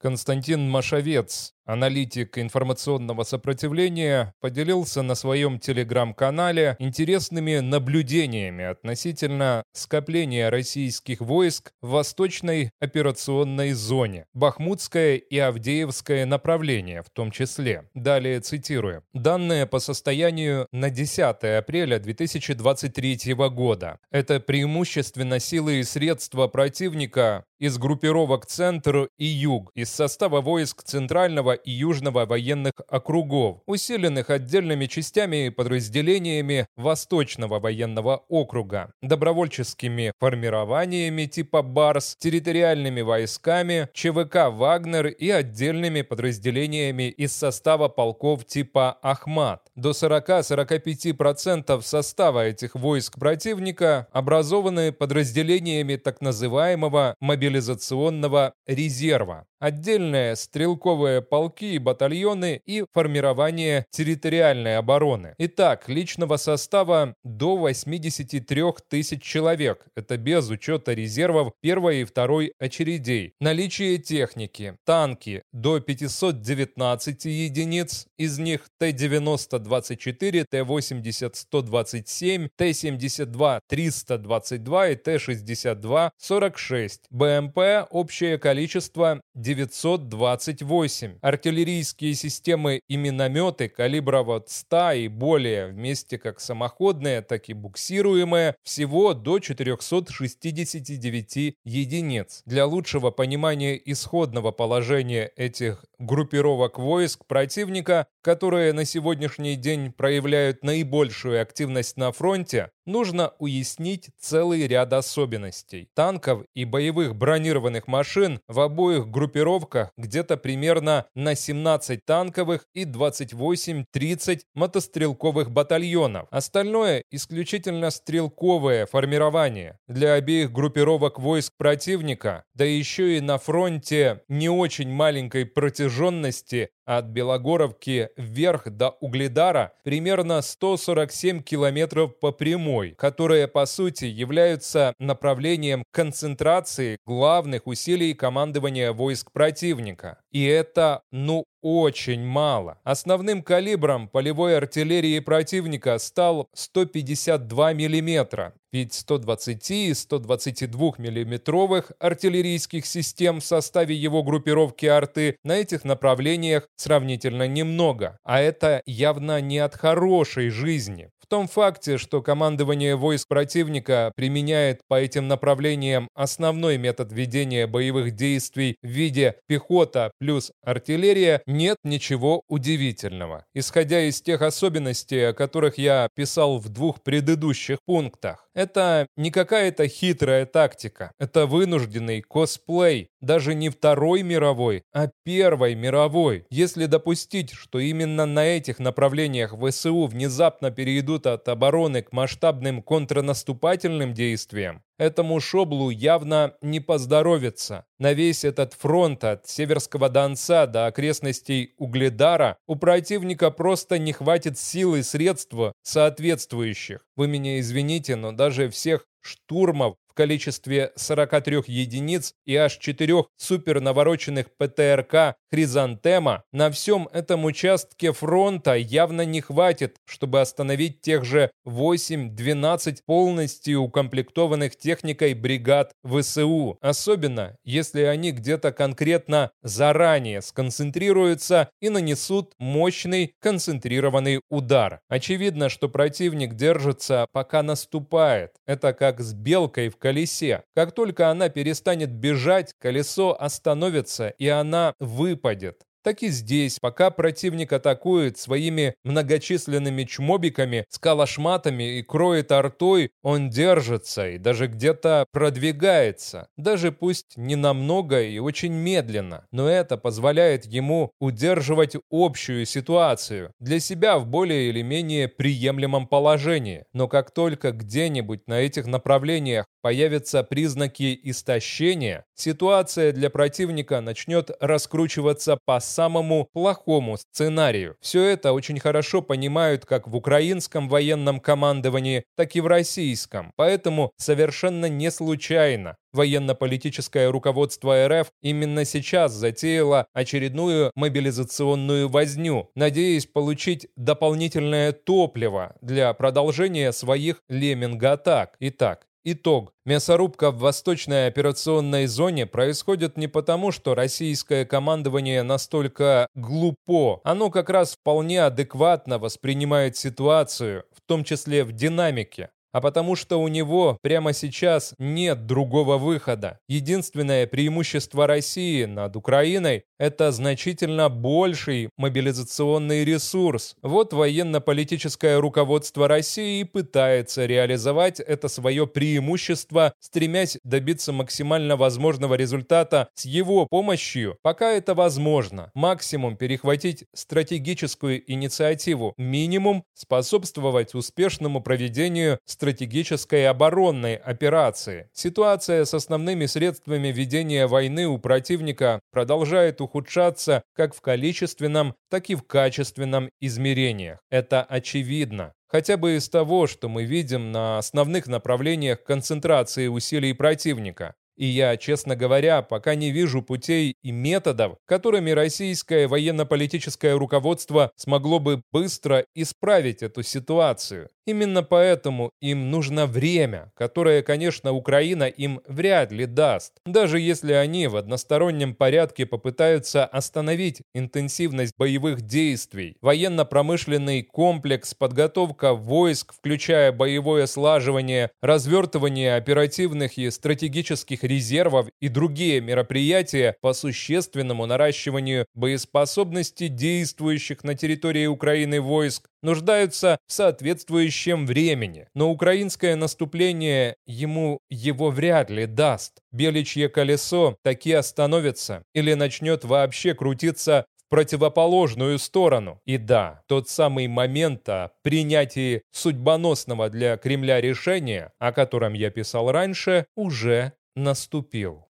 Константин Машовец, аналитик информационного сопротивления, поделился на своем телеграм-канале интересными наблюдениями относительно скопления российских войск в восточной операционной зоне, Бахмутское и Авдеевское направления в том числе. Далее цитирую. Данные по состоянию на 10 апреля 2023 года. Это преимущественно силы и средства противника из группировок «Центр» и «Юг» из состава войск Центрального и Южного военных округов, усиленных отдельными частями и подразделениями Восточного военного округа, добровольческими формированиями типа «Барс», территориальными войсками, ЧВК «Вагнер» и отдельными подразделениями из состава полков типа «Ахмат». До 40-45% состава этих войск противника образованы подразделениями так называемого мобилизационного резерва отдельные стрелковые полки и батальоны и формирование территориальной обороны. Итак, личного состава до 83 тысяч человек. Это без учета резервов первой и второй очередей. Наличие техники. Танки до 519 единиц, из них Т-90-24, Т-80-127, Т-72-322 и Т-62-46. БМП общее количество 928. Артиллерийские системы и минометы калибра от 100 и более, вместе как самоходные, так и буксируемые, всего до 469 единиц. Для лучшего понимания исходного положения этих группировок войск противника, которые на сегодняшний день проявляют наибольшую активность на фронте, нужно уяснить целый ряд особенностей. Танков и боевых бронированных машин в обоих группировках где-то примерно на 17 танковых и 28-30 мотострелковых батальонов. Остальное исключительно стрелковое формирование. Для обеих группировок войск противника, да еще и на фронте не очень маленькой протяженности от Белогоровки вверх до Угледара примерно 147 километров по прямой, которые по сути являются направлением концентрации главных усилий командования войск противника. И это, ну, очень мало. Основным калибром полевой артиллерии противника стал 152 мм, ведь 120 и 122 миллиметровых артиллерийских систем в составе его группировки арты на этих направлениях сравнительно немного, а это явно не от хорошей жизни. Том факте, что командование войск противника применяет по этим направлениям основной метод ведения боевых действий в виде пехота плюс артиллерия, нет ничего удивительного. Исходя из тех особенностей, о которых я писал в двух предыдущих пунктах, это не какая-то хитрая тактика, это вынужденный косплей, даже не Второй мировой, а Первой мировой. Если допустить, что именно на этих направлениях ВСУ внезапно перейдут от обороны к масштабным контрнаступательным действиям, этому Шоблу явно не поздоровится. На весь этот фронт от Северского Донца до окрестностей Угледара у противника просто не хватит сил и средств соответствующих. Вы меня извините, но даже всех штурмов в количестве 43 единиц и аж 4 супернавороченных ПТРК «Хризантема» на всем этом участке фронта явно не хватит, чтобы остановить тех же 8-12 полностью укомплектованных техникой бригад ВСУ. Особенно, если они где-то конкретно заранее сконцентрируются и нанесут мощный концентрированный удар. Очевидно, что противник держится, пока наступает. Это как с белкой в колесе. Как только она перестанет бежать, колесо остановится, и она выпадет так и здесь, пока противник атакует своими многочисленными чмобиками, скалошматами и кроет артой, он держится и даже где-то продвигается. Даже пусть не намного и очень медленно, но это позволяет ему удерживать общую ситуацию для себя в более или менее приемлемом положении. Но как только где-нибудь на этих направлениях появятся признаки истощения, ситуация для противника начнет раскручиваться по самому плохому сценарию. Все это очень хорошо понимают как в украинском военном командовании, так и в российском. Поэтому совершенно не случайно военно-политическое руководство РФ именно сейчас затеяло очередную мобилизационную возню, надеясь получить дополнительное топливо для продолжения своих лемминг-атак. Итак, Итог. Мясорубка в восточной операционной зоне происходит не потому, что российское командование настолько глупо. Оно как раз вполне адекватно воспринимает ситуацию, в том числе в динамике а потому что у него прямо сейчас нет другого выхода. Единственное преимущество России над Украиной – это значительно больший мобилизационный ресурс. Вот военно-политическое руководство России пытается реализовать это свое преимущество, стремясь добиться максимально возможного результата с его помощью, пока это возможно. Максимум перехватить стратегическую инициативу, минимум способствовать успешному проведению стратегической оборонной операции. Ситуация с основными средствами ведения войны у противника продолжает ухудшаться как в количественном, так и в качественном измерениях. Это очевидно. Хотя бы из того, что мы видим на основных направлениях концентрации усилий противника. И я, честно говоря, пока не вижу путей и методов, которыми российское военно-политическое руководство смогло бы быстро исправить эту ситуацию. Именно поэтому им нужно время, которое, конечно, Украина им вряд ли даст. Даже если они в одностороннем порядке попытаются остановить интенсивность боевых действий, военно-промышленный комплекс, подготовка войск, включая боевое слаживание, развертывание оперативных и стратегических резервов и другие мероприятия по существенному наращиванию боеспособности действующих на территории Украины войск, нуждаются в соответствующем времени, но украинское наступление ему его вряд ли даст. Беличье колесо таки остановится или начнет вообще крутиться противоположную сторону. И да, тот самый момент о принятии судьбоносного для Кремля решения, о котором я писал раньше, уже наступил.